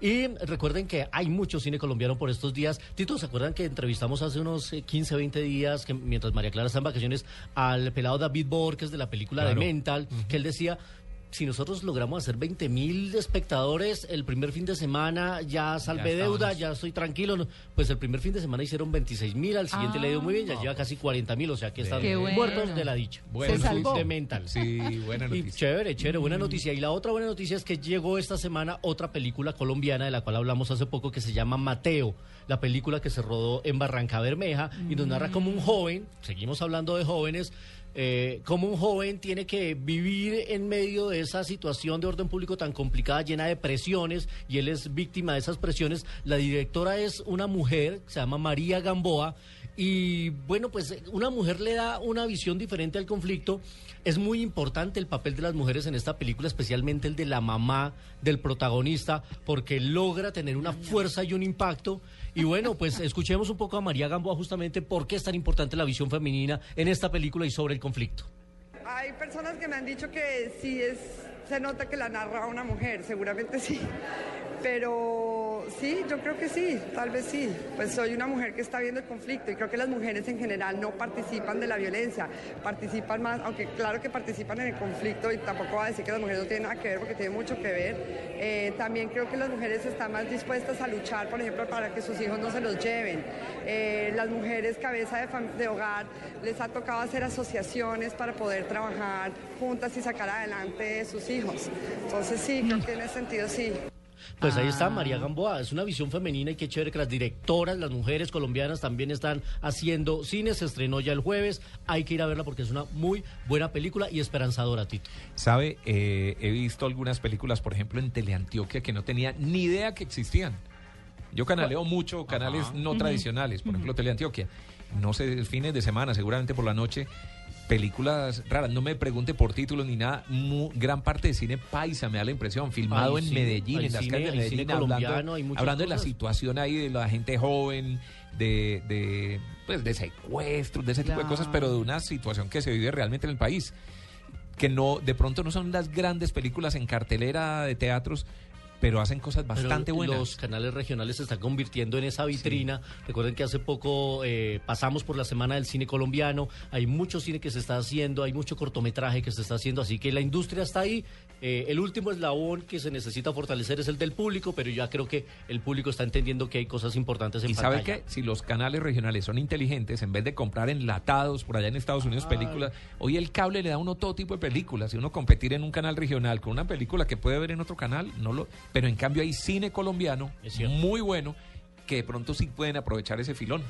Y recuerden que hay mucho cine colombiano por estos días. Tito, ¿se acuerdan que entrevistamos hace unos 15, 20 días, que mientras María Clara está en vacaciones, al pelado David Borges de la película de Mental, que él decía, si nosotros logramos hacer 20 mil espectadores el primer fin de semana, ya salvé deuda, ya estoy tranquilo. no, Pues el primer fin de semana hicieron 26 mil, al siguiente le dio muy bien, ya lleva casi 40 mil, o sea que están bueno. muertos de la dicha. Se salvó. De mental. Sí, buena Y noticia. chévere, chévere, buena noticia. Y la otra buena noticia es que llegó esta semana otra película colombiana de la cual hablamos hace poco que se llama Mateo, la película que se rodó en Barranca Bermeja y nos narra como un joven, seguimos hablando de jóvenes, eh, como un joven tiene que vivir en medio de esa situación de orden público tan complicada, llena de presiones, y él es víctima de esas presiones. La directora es una mujer, se llama María Gamboa, y bueno, pues eh, una mujer le da una visión diferente al conflicto. Es muy importante el papel de las mujeres en esta película, especialmente el de la mamá del protagonista, porque logra tener una fuerza y un impacto. Y bueno, pues escuchemos un poco a María Gamboa justamente por qué es tan importante la visión femenina en esta película y sobre el conflicto. Hay personas que me han dicho que sí es, se nota que la narra una mujer, seguramente sí. Pero sí, yo creo que sí, tal vez sí. Pues soy una mujer que está viendo el conflicto y creo que las mujeres en general no participan de la violencia, participan más, aunque claro que participan en el conflicto y tampoco va a decir que las mujeres no tienen nada que ver porque tienen mucho que ver. Eh, también creo que las mujeres están más dispuestas a luchar, por ejemplo, para que sus hijos no se los lleven. Eh, las mujeres cabeza de, hogar les ha tocado hacer asociaciones para poder trabajar juntas y sacar adelante sus hijos. Entonces sí, creo que en sentido sí. Pues ahí está María Gamboa, es una visión femenina y qué chévere que las directoras, las mujeres colombianas también están haciendo cine, se estrenó ya el jueves, hay que ir a verla porque es una muy buena película y esperanzadora, Tito. ¿Sabe? Eh, he visto algunas películas, por ejemplo, en Teleantioquia que no tenía ni idea que existían. Yo canaleo mucho canales no tradicionales, por ejemplo, Teleantioquia. No sé, fines de semana, seguramente por la noche, películas raras. No me pregunte por títulos ni nada. Mu- gran parte de cine paisa me da la impresión, filmado Hay en cine- Medellín, hay en las cine- calles de hay Medellín, hablando, colombiano, hay muchas hablando de la cosas. situación ahí de la gente joven, de, de, pues, de secuestros, de ese tipo de cosas, pero de una situación que se vive realmente en el país que no de pronto no son las grandes películas en cartelera de teatros, pero hacen cosas Pero bastante buenas. Los canales regionales se están convirtiendo en esa vitrina. Recuerden que hace poco eh, pasamos por la Semana del Cine Colombiano. Hay mucho cine que se está haciendo, hay mucho cortometraje que se está haciendo. Así que la industria está ahí. Eh, el último eslabón que se necesita fortalecer es el del público, pero ya creo que el público está entendiendo que hay cosas importantes en Y sabe pantalla. que si los canales regionales son inteligentes, en vez de comprar enlatados por allá en Estados Unidos películas, hoy el cable le da a uno todo tipo de películas. Si uno competir en un canal regional con una película que puede ver en otro canal, no lo. Pero en cambio hay cine colombiano muy bueno que de pronto sí pueden aprovechar ese filón.